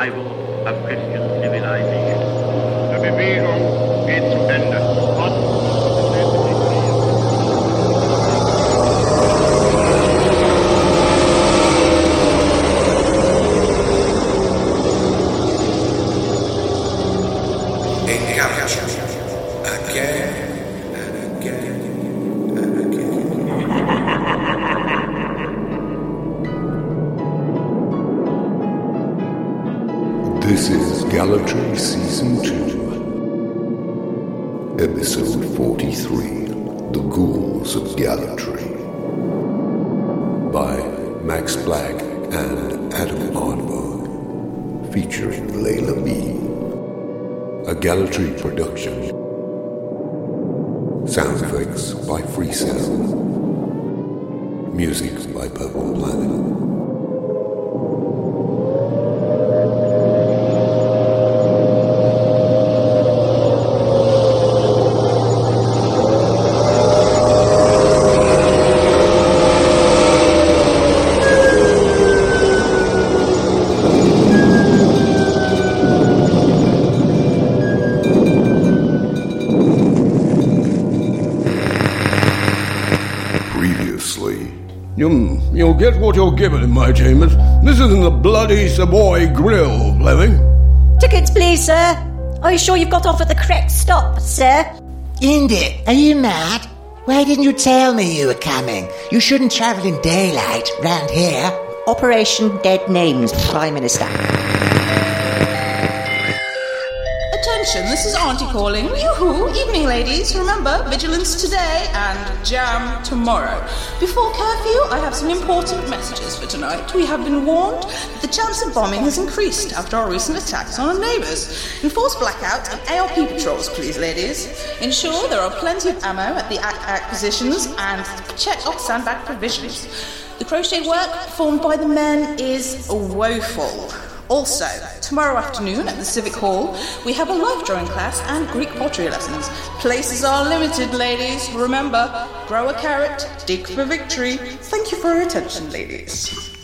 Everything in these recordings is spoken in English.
revival of Christian by Free Sound. Music by Purple Planet. Get what you're given in my chambers. This isn't the bloody Savoy Grill, Fleming. Tickets, please, sir. Are you sure you've got off at the correct stop, sir? Indy, are you mad? Why didn't you tell me you were coming? You shouldn't travel in daylight round here. Operation Dead Names, Prime Minister. Attention, this is Auntie calling. Yoo-hoo, evening ladies. Remember, vigilance today and jam tomorrow. Before curfew, I have some important messages for tonight. We have been warned that the chance of bombing has increased after our recent attacks on our neighbours. Enforce blackouts and ARP patrols, please, ladies. Ensure there are plenty of ammo at the ACAC positions and check off sandbag provisions. The crochet work performed by the men is woeful. Also, tomorrow afternoon at the Civic Hall, we have a life drawing class and Greek pottery lessons. Places are limited, ladies. Remember, grow a carrot, dig for victory. Thank you for your attention, ladies.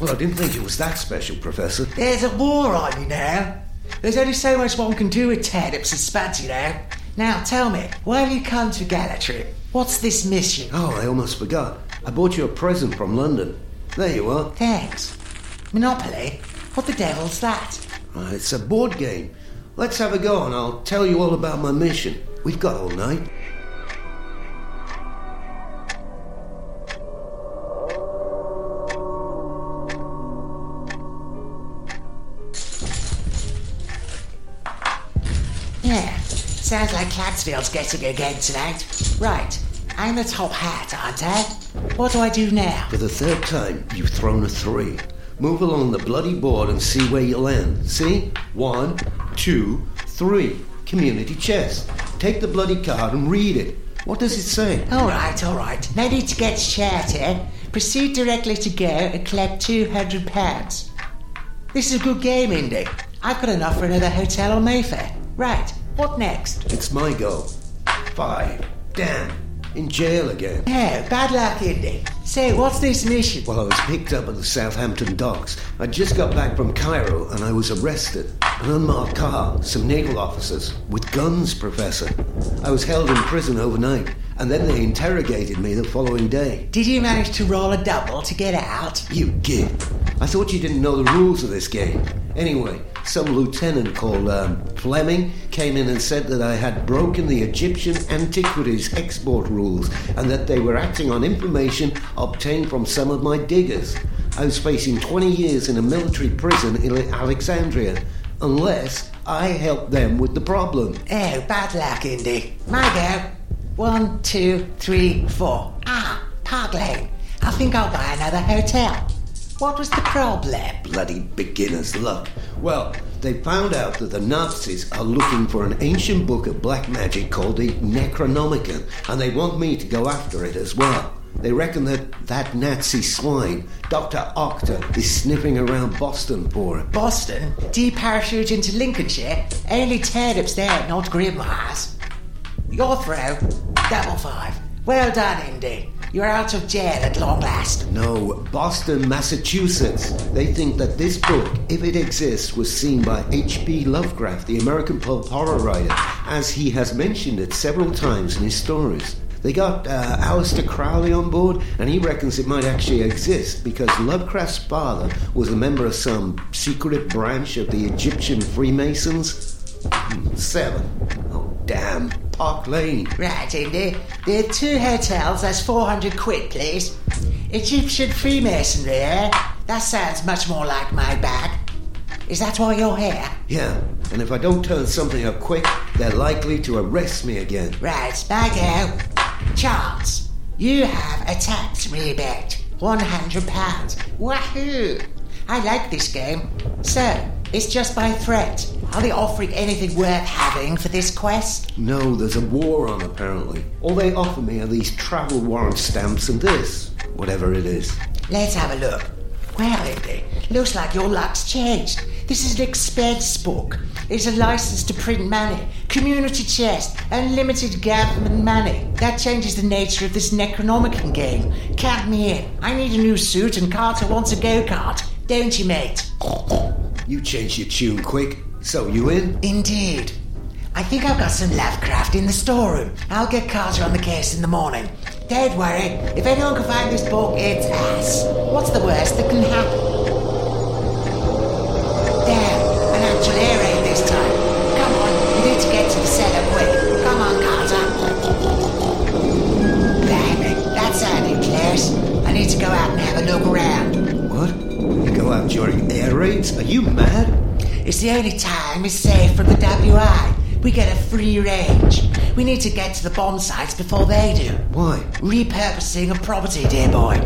Well, I didn't think it was that special, Professor. There's a war on you now. There's only so much one can do with turnips and spuds, you know. Now, tell me, why have you come to Gallatry? What's this mission? Oh, I almost forgot. I bought you a present from London. There you are. Thanks. Monopoly? What the devil's that? Uh, it's a board game. Let's have a go and I'll tell you all about my mission. We've got all night. Yeah, sounds like Cladsville's getting again tonight. Right, I'm the top hat, aren't I? What do I do now? For the third time, you've thrown a three. Move along the bloody board and see where you land. See? One, two, three. Community chest. Take the bloody card and read it. What does it say? All right, all right. No need to get shouty. Proceed directly to go and collect two hundred pounds. This is a good game, Indy. I've got enough for another hotel on Mayfair. Right, what next? It's my go. Five. Damn. In jail again. Yeah, bad luck, eh, Indy. Say, what's this mission? Well, I was picked up at the Southampton docks. I just got back from Cairo and I was arrested. An unmarked car, some naval officers, with guns, Professor. I was held in prison overnight, and then they interrogated me the following day. Did you manage to roll a double to get out? You git. I thought you didn't know the rules of this game. Anyway, some lieutenant called um, Fleming came in and said that I had broken the Egyptian antiquities export rules and that they were acting on information obtained from some of my diggers. I was facing 20 years in a military prison in Alexandria unless I helped them with the problem. Oh, bad luck, Indy. My go. One, two, three, four. Ah, Park Lane. I think I'll buy another hotel. What was the problem? Bloody beginner's luck. Well, they found out that the Nazis are looking for an ancient book of black magic called the Necronomicon, and they want me to go after it as well. They reckon that that Nazi swine, Dr. Octa, is sniffing around Boston for it. Boston? Do you parachute into Lincolnshire? Only turnips there, not grimoires. Your throw. Double five. Well done, Indy. You're out of jail at long last. No, Boston, Massachusetts. They think that this book, if it exists, was seen by H.P. Lovecraft, the American pulp horror writer, as he has mentioned it several times in his stories. They got uh, Aleister Crowley on board, and he reckons it might actually exist because Lovecraft's father was a member of some secret branch of the Egyptian Freemasons. Hmm, Seven. Oh, damn. Park Lane. Right, Indy. There there are two hotels. That's 400 quid, please. Egyptian Freemasonry, eh? That sounds much more like my bag. Is that why you're here? Yeah, and if I don't turn something up quick, they're likely to arrest me again. Right, go. Charles, you have a tax rebate. £100. Wahoo! I like this game. So, it's just by threat. Are they offering anything worth having for this quest? No, there's a war on apparently. All they offer me are these travel warrant stamps and this, whatever it is. Let's have a look. Well, Indy, looks like your luck's changed. This is an expense book. It's a license to print money, community chest, unlimited government money. That changes the nature of this Necronomicon game. Count me in. I need a new suit and Carter wants a go-kart. Don't you, mate? You change your tune quick. So, you in? Indeed. I think I've got some Lovecraft in the storeroom. I'll get Carter on the case in the morning. Don't worry. If anyone can find this book, it's us. What's the worst that can happen? There, an actual air raid this time. Come on, we need to get to the cellar quick. Come on, Carter. Blimey, that sounded close. I need to go out and have a look around. What? You go out during air raids? Are you mad? It's the only time it's safe from the WI. We get a free range. We need to get to the bomb sites before they do. Why? Repurposing of property, dear boy.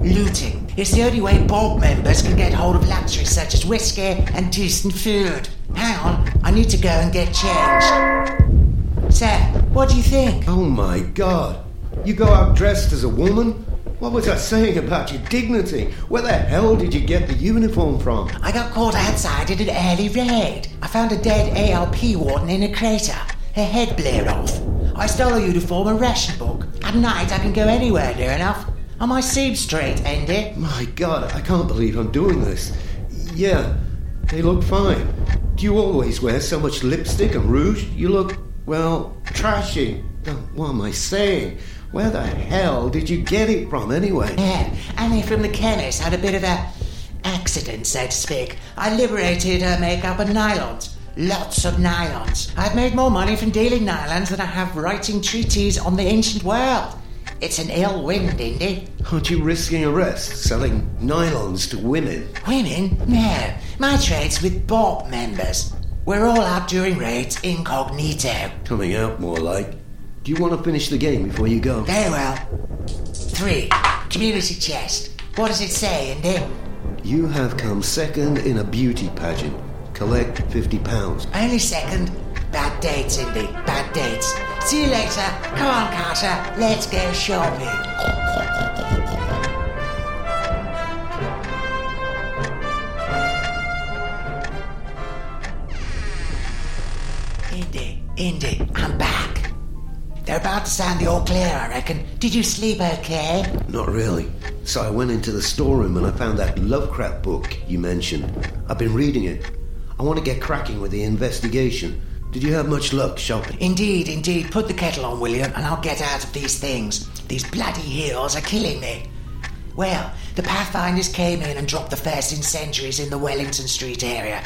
Looting. It's the only way Bob members can get hold of luxuries such as whiskey and decent food. Hang on, I need to go and get changed. Sir, what do you think? Oh my god. You go out dressed as a woman? What was I saying about your dignity? Where the hell did you get the uniform from? I got caught outside in an early raid. I found a dead ARP warden in a crater. Her head blew off. I stole a uniform and ration book. At night, I can go anywhere near enough. Am I seem straight, Andy? My god, I can't believe I'm doing this. Yeah, they look fine. Do you always wear so much lipstick and rouge? You look, well, trashy. What am I saying? Where the hell did you get it from anyway? Yeah, Annie from the chemist had a bit of a accident, so to speak. I liberated uh, her makeup and nylons. Lots of nylons. I've made more money from dealing nylons than I have writing treatises on the ancient world. It's an ill wind, Indy. Aren't you risking arrest selling nylons to women? Women? No. My trade's with Bob members. We're all out during raids incognito. Coming out more like. Do you want to finish the game before you go? Very well. Three. Community chest. What does it say, in Indy? You have come second in a beauty pageant. Collect fifty pounds. Only second. Bad dates, Indy. Bad dates. See you later. Come on, Carter. Let's go shopping. Indy, Indy, I'm back. They're about to sound the all clear, I reckon. Did you sleep okay? Not really. So I went into the storeroom and I found that Lovecraft book you mentioned. I've been reading it. I want to get cracking with the investigation. Did you have much luck shopping? Indeed, indeed. Put the kettle on, William, and I'll get out of these things. These bloody heels are killing me. Well, the Pathfinders came in and dropped the first incendiaries in the Wellington Street area.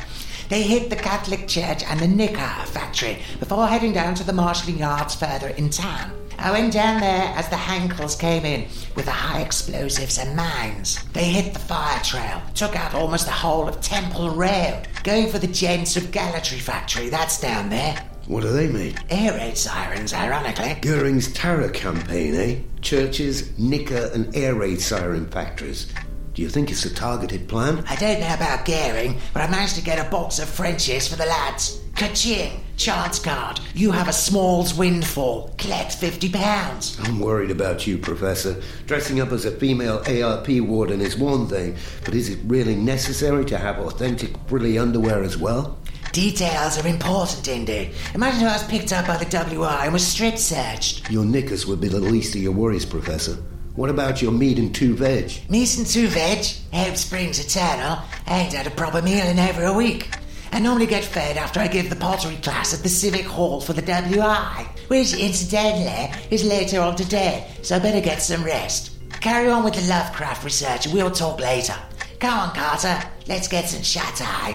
They hit the Catholic Church and the Nicker factory before heading down to the marshalling yards further in town. I went down there as the Heinkels came in with the high explosives and mines. They hit the fire trail, took out almost the whole of Temple Road, going for the Gents of Gallatry factory. That's down there. What do they mean? Air raid sirens, ironically. Goering's terror campaign, eh? Churches, Nicker, and air raid siren factories. Do you think it's a targeted plan? I don't know about Goering, but I managed to get a box of Frenchies for the lads. Ka-ching! Chance card. You have a Smalls windfall. Collect fifty pounds. I'm worried about you, Professor. Dressing up as a female ARP warden is one thing, but is it really necessary to have authentic frilly underwear as well? Details are important, Indy. Imagine if I was picked up by the WI and was strip searched. Your knickers would be the least of your worries, Professor. What about your meat and two veg? Meat and two veg, hope springs eternal. I ain't had a proper meal in over a week. I normally get fed after I give the pottery class at the Civic Hall for the WI, which incidentally is later on today, so I better get some rest. Carry on with the Lovecraft research and we'll talk later. Come on, Carter, let's get some shut eye.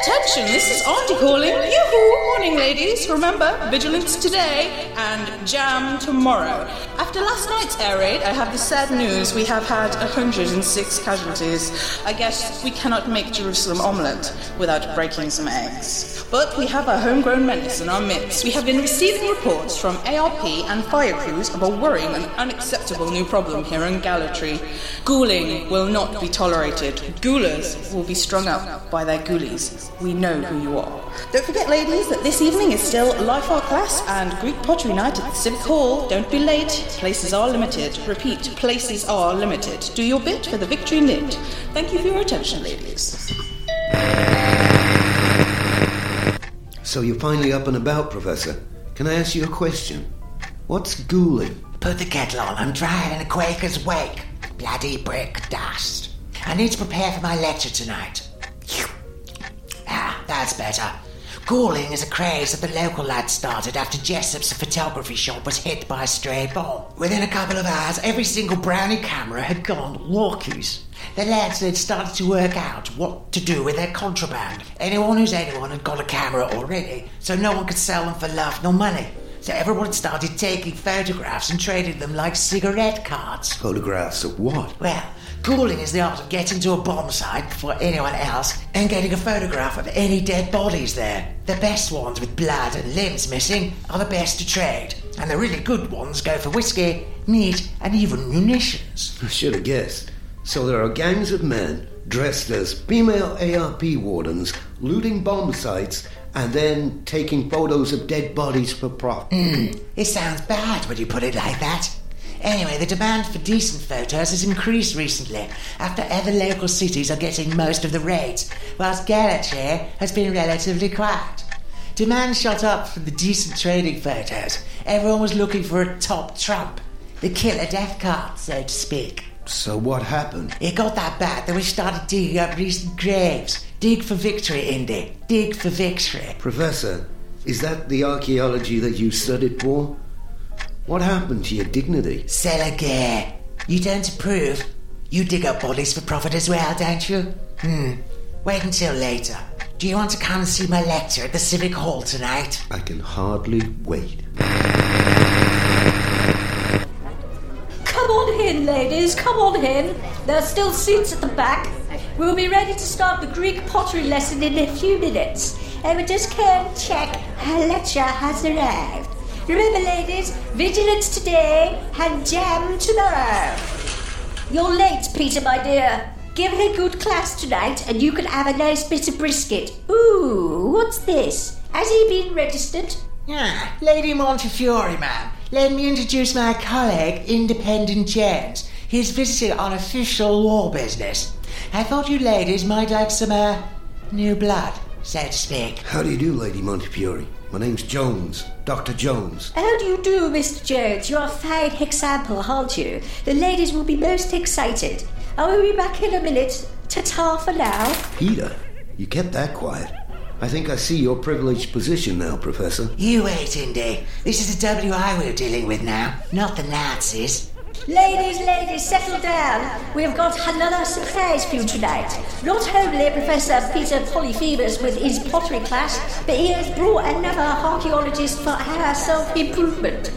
Attention, this is Auntie calling. Yoo-hoo! Morning, ladies. Remember, vigilance today and jam tomorrow. After last night's air raid, I have the sad news we have had 106 casualties. I guess we cannot make Jerusalem omelette without breaking some eggs. But we have a homegrown menace in our midst. We have been receiving reports from ARP and fire crews of a worrying and unacceptable new problem here in Gallatry. Ghouling will not be tolerated. Ghoulers will be strung up by their ghoulies. We know who you are. Don't forget, ladies, that this evening is still Life Art class and Greek pottery night at the Civic Hall. Don't be late. Places are limited. Repeat, places are limited. Do your bit for the victory knit. Thank you for your attention, ladies. So you're finally up and about, Professor. Can I ask you a question? What's ghouling? Put the kettle on, I'm drying in a Quaker's wake. Bloody brick dust. I need to prepare for my lecture tonight. Ah, that's better. Ghouling is a craze that the local lads started after Jessup's photography shop was hit by a stray bomb. Within a couple of hours, every single brownie camera had gone walkies. The lads had started to work out what to do with their contraband. Anyone who's anyone had got a camera already, so no one could sell them for love nor money. So everyone started taking photographs and trading them like cigarette cards. Photographs of what? Well, ghouling is the art of getting to a bomb site before anyone else and getting a photograph of any dead bodies there. The best ones with blood and limbs missing are the best to trade, and the really good ones go for whiskey, meat, and even munitions. I should have guessed. So there are gangs of men dressed as female ARP wardens looting bomb sites and then taking photos of dead bodies for profit. Hmm, it sounds bad when you put it like that. Anyway, the demand for decent photos has increased recently after other local cities are getting most of the raids, whilst Gallatry has been relatively quiet. Demand shot up for the decent trading photos. Everyone was looking for a top trump, the killer death card, so to speak. So what happened? It got that bad that we started digging up recent graves. Dig for victory, Indy. Dig for victory. Professor, is that the archaeology that you studied for? What happened to your dignity? Selagare. You don't approve? You dig up bodies for profit as well, don't you? Hmm. Wait until later. Do you want to come and see my lecture at the Civic Hall tonight? I can hardly wait. Come on in, ladies, come on in. There are still seats at the back. We'll be ready to start the Greek pottery lesson in a few minutes. I will just go and check her lecture has arrived. Remember, ladies, vigilance today and jam tomorrow. You're late, Peter, my dear. Give her a good class tonight, and you can have a nice bit of brisket. Ooh, what's this? Has he been registered? Ah, Lady Montefiore, ma'am. Let me introduce my colleague, Indiana Jones. He's visiting on official war business. I thought you ladies might like some, uh, new blood, so to speak. How do you do, Lady Montefiore? My name's Jones, Dr. Jones. How do you do, Mr. Jones? You're a fine example, aren't you? The ladies will be most excited. I will be back in a minute. Ta-ta for now. Peter, you kept that quiet. I think I see your privileged position now, Professor. You wait, Indy. This is the WI we're dealing with now, not the Nazis. Ladies, ladies, settle down. We have got another surprise for you tonight. Not only Professor Peter Polyphemus with his pottery class, but he has brought another archaeologist for our self-improvement.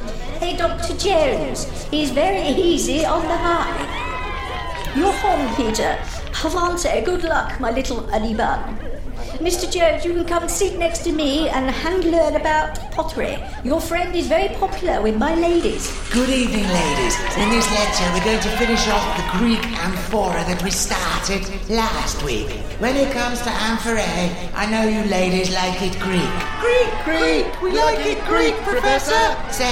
Hey, Dr. Jones. He's very easy on the high. You're home, Peter. Avante, good luck, my little bun. Mr. Jones, you can come and sit next to me and hand learn about pottery. Your friend is very popular with my ladies. Good evening, ladies. In this lecture, we're going to finish off the Greek amphora that we started last week. When it comes to amphorae, I know you ladies like it Greek. Greek, Greek, we like it Greek, Professor. So,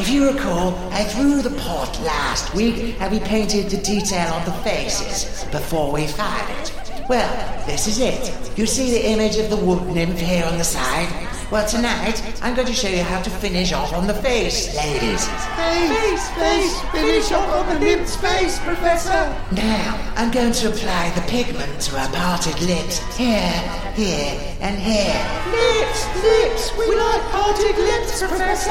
if you recall, I threw the pot last week and we painted the detail on the faces before we fired it. Well, this is it. You see the image of the wood nymph here on the side? Well, tonight I'm going to show you how to finish off on the face, ladies. Face, face, finish off on the lips, face, Professor. Now I'm going to apply the pigment to our parted lips. Here, here, and here. Lips, lips, we like parted lips, Professor.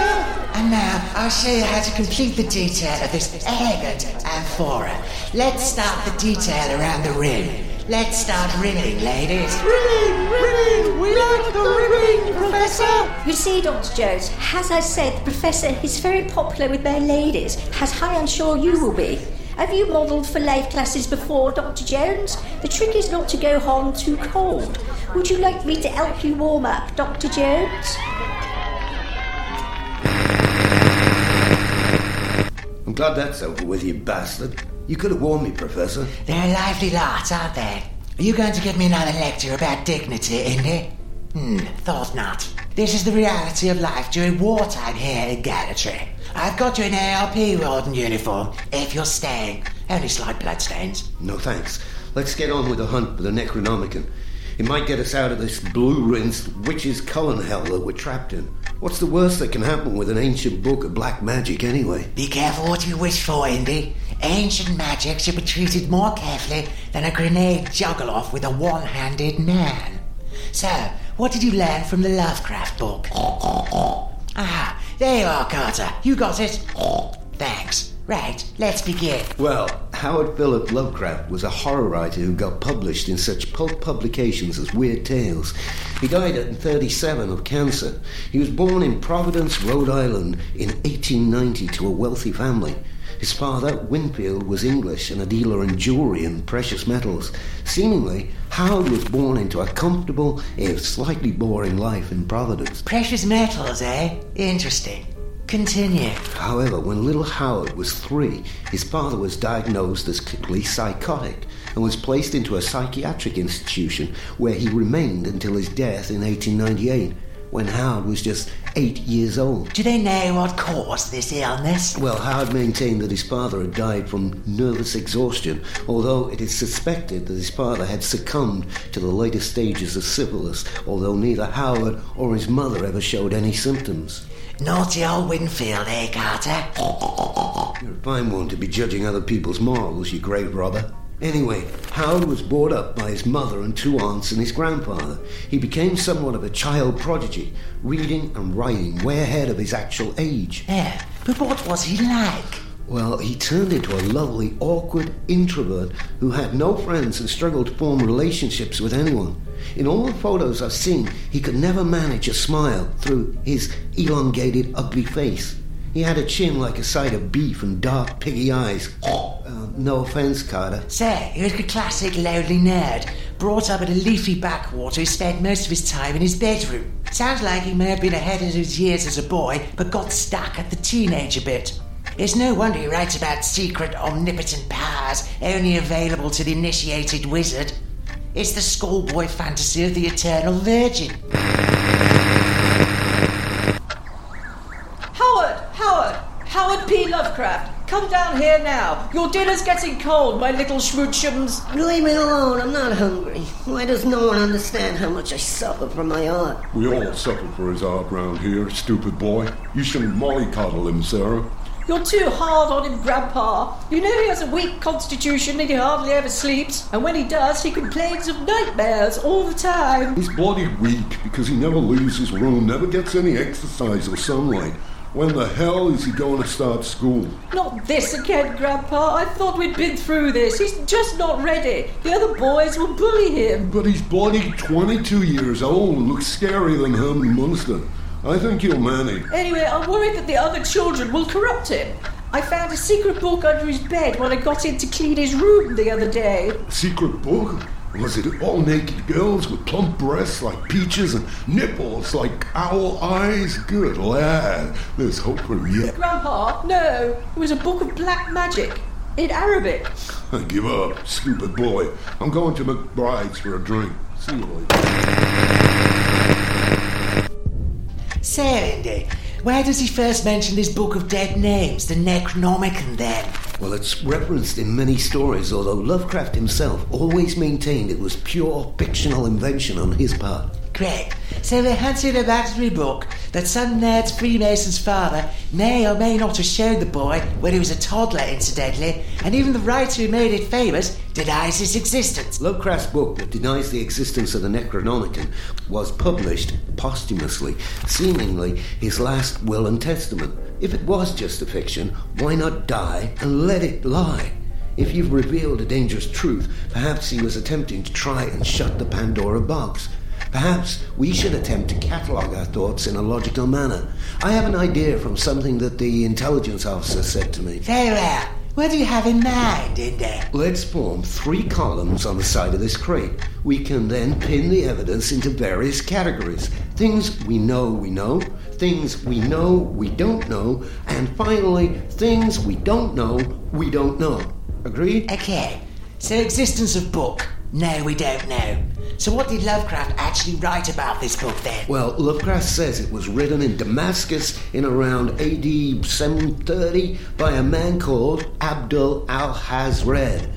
And now I'll show you how to complete the detail of this elegant amphora. Let's start the detail around the rim. Let's start rimming, ladies. Rimming, rimming, we like the rimming, Professor. You see, Dr. Jones, as I said, the Professor is very popular with my ladies, as I am sure you will be. Have you modelled for life classes before, Dr. Jones? The trick is not to go on too cold. Would you like me to help you warm up, Dr. Jones? I'm glad that's over with, you bastard. You could have warned me, Professor. They're a lively lot, aren't they? Are you going to give me another lecture about dignity, Indy? Hmm, thought not. This is the reality of life during wartime here in Gallatry. I've got you an ARP warden uniform, if you're staying. Only slight bloodstains. No thanks. Let's get on with the hunt for the Necronomicon. It might get us out of this blue-rinsed witch's cullen hell that we're trapped in. What's the worst that can happen with an ancient book of black magic, anyway? Be careful what you wish for, Indy. Ancient magic should be treated more carefully than a grenade juggle off with a one handed man. So, what did you learn from the Lovecraft book? Ah, there you are, Carter. You got it. Thanks. Right, let's begin. Well, Howard Philip Lovecraft was a horror writer who got published in such pulp publications as Weird Tales. He died at 37 of cancer. He was born in Providence, Rhode Island in 1890 to a wealthy family. His father, Winfield, was English and a dealer in jewelry and precious metals. Seemingly, Howard was born into a comfortable, if slightly boring life in Providence. Precious metals, eh? Interesting. Continue. However, when little Howard was three, his father was diagnosed as clinically psychotic and was placed into a psychiatric institution where he remained until his death in 1898, when Howard was just eight years old. Do they know what caused this illness? Well, Howard maintained that his father had died from nervous exhaustion, although it is suspected that his father had succumbed to the later stages of syphilis, although neither Howard or his mother ever showed any symptoms. Naughty old Winfield, eh, Carter? You're a fine one to be judging other people's morals, you grave robber. Anyway, Howard was brought up by his mother and two aunts and his grandfather. He became somewhat of a child prodigy, reading and writing way ahead of his actual age. Yeah, but what was he like? Well, he turned into a lovely, awkward introvert who had no friends and struggled to form relationships with anyone. In all the photos I've seen, he could never manage a smile through his elongated, ugly face. He had a chin like a side of beef and dark, piggy eyes. Uh, no offense, Carter. Say, he was a classic lonely nerd, brought up at a leafy backwater who spent most of his time in his bedroom. Sounds like he may have been ahead of his years as a boy, but got stuck at the teenager bit. It's no wonder he writes about secret, omnipotent powers only available to the initiated wizard. It's the schoolboy fantasy of the eternal virgin. Howard! Howard! Howard P. Lovecraft! Come down here now. Your dinner's getting cold, my little schmootchums. Leave me alone. I'm not hungry. Why does no one understand how much I suffer from my art? We all suffer for his art round here, stupid boy. You shouldn't mollycoddle him, Sarah. You're too hard on him, Grandpa. You know he has a weak constitution and he hardly ever sleeps. And when he does, he complains of nightmares all the time. He's bloody weak because he never leaves his room, never gets any exercise or sunlight. When the hell is he going to start school? Not this again, Grandpa. I thought we'd been through this. He's just not ready. The other boys will bully him. But he's bloody 22 years old and looks scarier than Herman Munster. I think he'll manage. Anyway, I'm worried that the other children will corrupt him. I found a secret book under his bed when I got in to clean his room the other day. A secret book? Was it all naked girls with plump breasts like peaches and nipples like owl eyes? Good lad, there's hope for you yet. Grandpa, no. It was a book of black magic in Arabic. I give up, stupid boy. I'm going to McBride's for a drink. See you later. Say, Indy, where does he first mention this book of dead names, the Necronomicon, then? Well, it's referenced in many stories, although Lovecraft himself always maintained it was pure fictional invention on his part. Great. So we're hunting a battery book that some nerd's Freemason's father may or may not have showed the boy when he was a toddler, incidentally, and even the writer who made it famous denies its existence. Lovecraft's book that denies the existence of the Necronomicon was published posthumously, seemingly his last will and testament. If it was just a fiction, why not die and let it lie? If you've revealed a dangerous truth, perhaps he was attempting to try and shut the Pandora box. Perhaps we should attempt to catalogue our thoughts in a logical manner. I have an idea from something that the intelligence officer said to me. Very well. What do you have in mind, Indy? Let's form three columns on the side of this crate. We can then pin the evidence into various categories things we know we know, things we know we don't know, and finally, things we don't know we don't know. Agreed? Okay. So, existence of book. No, we don't know. So, what did Lovecraft actually write about this book then? Well, Lovecraft says it was written in Damascus in around AD 730 by a man called Abdul Alhazred.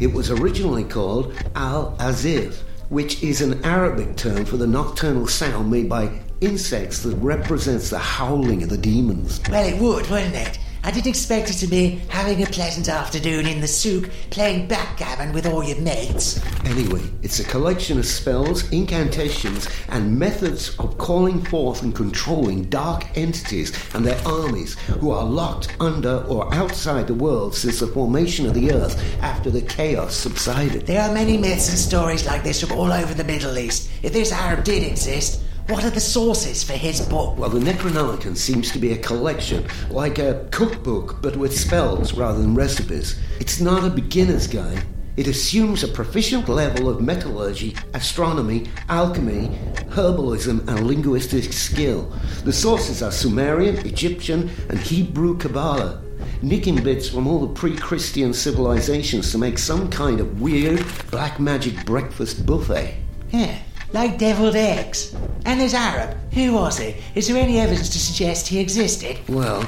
It was originally called Al Azif, which is an Arabic term for the nocturnal sound made by insects that represents the howling of the demons. Well, it would, wouldn't it? I didn't expect it to be having a pleasant afternoon in the souk playing backgammon with all your mates. Anyway, it's a collection of spells, incantations, and methods of calling forth and controlling dark entities and their armies who are locked under or outside the world since the formation of the earth after the chaos subsided. There are many myths and stories like this from all over the Middle East. If this Arab did exist, what are the sources for his book? Well, the Necronomicon seems to be a collection, like a cookbook, but with spells rather than recipes. It's not a beginner's guide. It assumes a proficient level of metallurgy, astronomy, alchemy, herbalism, and linguistic skill. The sources are Sumerian, Egyptian, and Hebrew Kabbalah, nicking bits from all the pre Christian civilizations to make some kind of weird black magic breakfast buffet. Yeah, like deviled eggs. And this Arab. Who was he? Is there any evidence to suggest he existed? Well,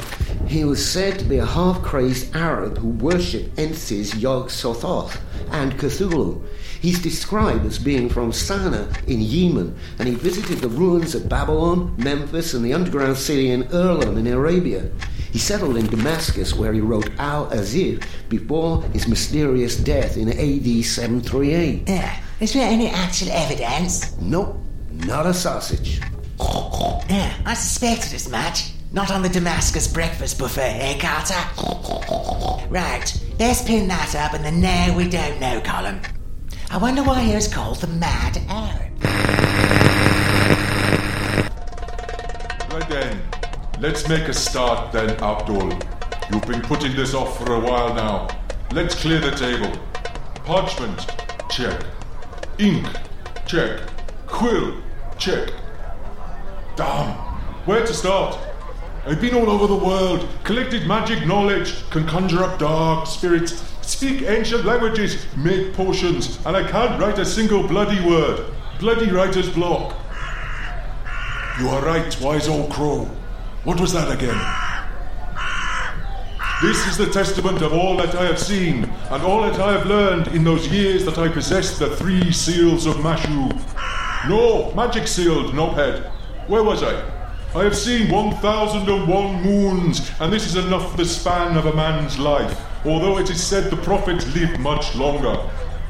he was said to be a half crazed Arab who worshipped entities Yog Sothoth and Cthulhu. He's described as being from Sana in Yemen, and he visited the ruins of Babylon, Memphis, and the underground city in Erlam in Arabia. He settled in Damascus, where he wrote Al Azif before his mysterious death in AD 738. Yeah. Is there any actual evidence? Nope, not a sausage. Yeah, I suspected as much. Not on the Damascus breakfast buffet, eh, Carter? Right, let's pin that up in the now we don't know column. I wonder why he was called the Mad Arab. Right then, let's make a start then, Abdul. You've been putting this off for a while now. Let's clear the table. Parchment, check. Ink, check. Quill, check. Damn, where to start? I've been all over the world, collected magic knowledge, can conjure up dark spirits, speak ancient languages, make potions, and I can't write a single bloody word. Bloody writer's block. You are right, wise old crow. What was that again? This is the testament of all that I have seen, and all that I have learned in those years that I possessed the three seals of Mashu. No, magic sealed, knobhead. Where was I? I have seen 1001 moons, and this is enough for the span of a man's life, although it is said the prophets lived much longer.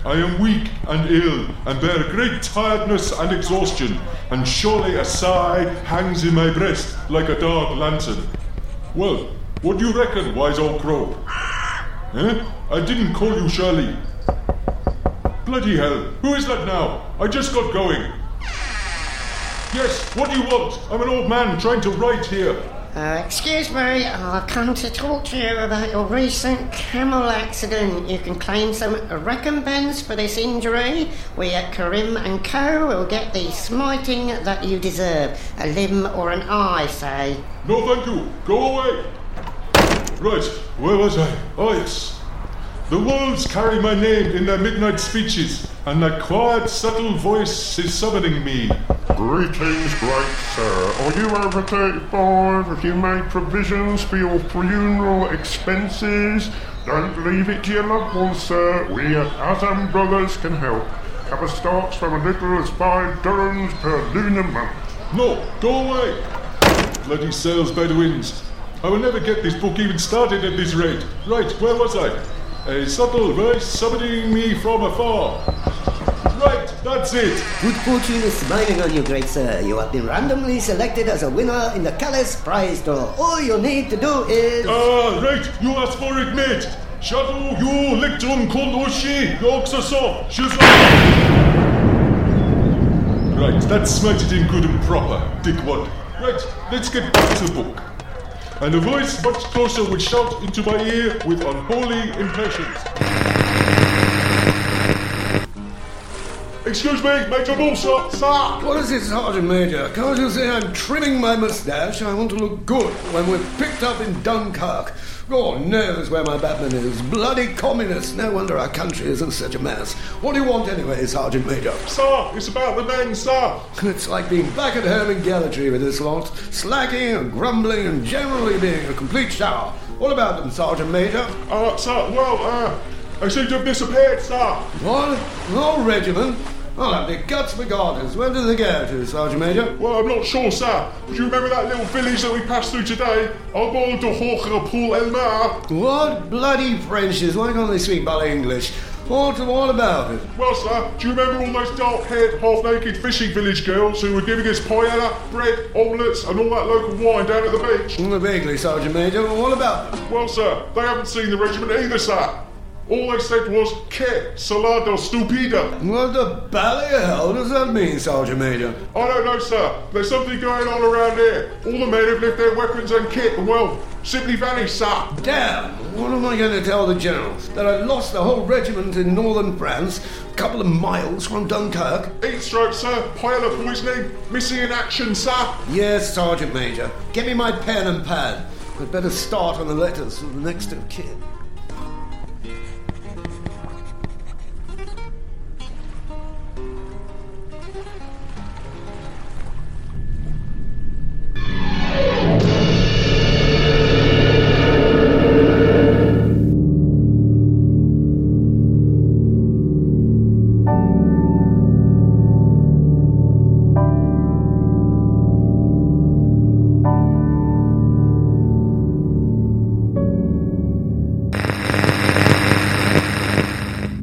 I am weak and ill, and bear great tiredness and exhaustion, and surely a sigh hangs in my breast like a dark lantern. Well, what do you reckon, wise old crow? Eh? I didn't call you Shirley. Bloody hell, who is that now? I just got going. Yes, what do you want? I'm an old man trying to write here. Uh, excuse me, I've come to talk to you about your recent camel accident. You can claim some recompense for this injury. We at Karim and Co. will get the smiting that you deserve. A limb or an eye, say. No, thank you. Go away. Right, where was I? Oh, yes. The wolves carry my name in their midnight speeches, and that quiet, subtle voice is summoning me. Greetings, great sir. Are you over 35? Have you made provisions for your funeral expenses? Don't leave it to your loved ones, sir. We at Azam Brothers can help. Cover starts from a little as five dirhams per a month. No, go away! Bloody sales Bedouins. I will never get this book even started at this rate. Right, where was I? A subtle voice summoning me from afar. That's it. Good fortune is smiling on you, great sir. You have been randomly selected as a winner in the Callis prize draw. All you need to do is. Ah, right, you asked for it, mate. Shadow, you lictum kondoshi, yoxaso, shizam. Right, that's smited in good and proper, dickwad. Right, let's get back to the book. And a voice much closer would shout into my ear with unholy impressions. Excuse me, Major Bullshot, sir! What is it, Sergeant Major? Can't you see I'm trimming my moustache? I want to look good when we're picked up in Dunkirk. God knows where my Batman is. Bloody communists. No wonder our country is in such a mess. What do you want anyway, Sergeant Major? Sir, it's about the men, sir. It's like being back at home in Gallatry with this lot. Slacking and grumbling and generally being a complete shower. What about them, Sergeant Major? Uh, sir, well, uh, they seem to have disappeared, sir. What? No regiment? I'll have the guts for garters. Where did they go to, Sergeant Major? Well, I'm not sure, sir. Do you remember that little village that we passed through today? Al bord de Hochra Pool El Mar? What bloody Frenches? Why can't they speak bloody English? What, what about it? Well, sir, do you remember all those dark-haired, half-naked fishing village girls who were giving us paella, bread, omelettes, and all that local wine down at the beach? Mm, Vaguely, Sergeant Major. What about them? Well, sir, they haven't seen the regiment either, sir. All I said was, Que salado stupida. What the bally hell does that mean, Sergeant Major? I don't know, sir. There's something going on around here. All the men have left their weapons and kit and, well, simply vanished, sir. Damn! What am I going to tell the generals? That I lost the whole regiment in northern France, a couple of miles from Dunkirk? Eight strokes, sir. Paella poisoning. Missing in action, sir. Yes, Sergeant Major. Get me my pen and pad. I'd better start on the letters for the next of kin.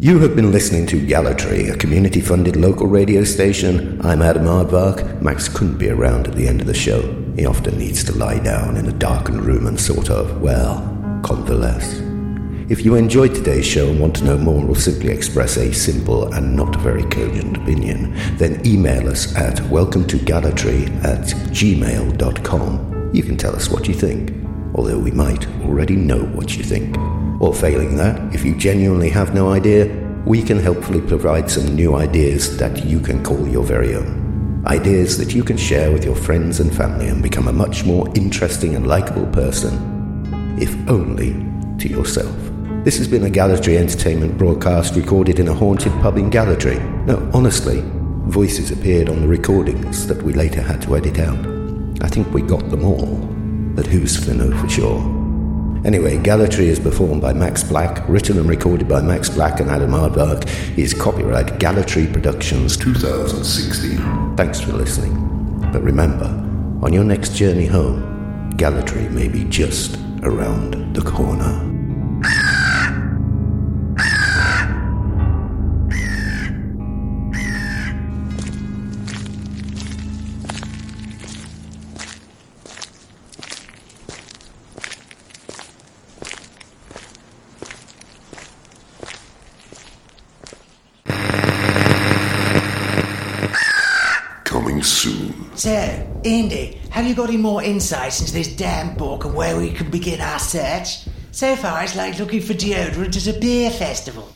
You have been listening to Gallatry, a community funded local radio station. I'm Adam Aardvark. Max couldn't be around at the end of the show. He often needs to lie down in a darkened room and sort of, well, convalesce. If you enjoyed today's show and want to know more or simply express a simple and not very cogent opinion, then email us at welcome to Gallatry at gmail.com. You can tell us what you think, although we might already know what you think. Or failing that, if you genuinely have no idea, we can helpfully provide some new ideas that you can call your very own. Ideas that you can share with your friends and family and become a much more interesting and likable person, if only to yourself. This has been a Gallatry Entertainment broadcast recorded in a haunted pub in Gallatry. No, honestly, voices appeared on the recordings that we later had to edit out. I think we got them all, but who's to know for sure? Anyway, Gallatry is performed by Max Black, written and recorded by Max Black and Adam Aardvark. Is copyright Gallatry Productions 2016. Thanks for listening. But remember, on your next journey home, Gallatry may be just around the corner. Any more insights into this damn book and where we can begin our search? So far, it's like looking for deodorant at a beer festival.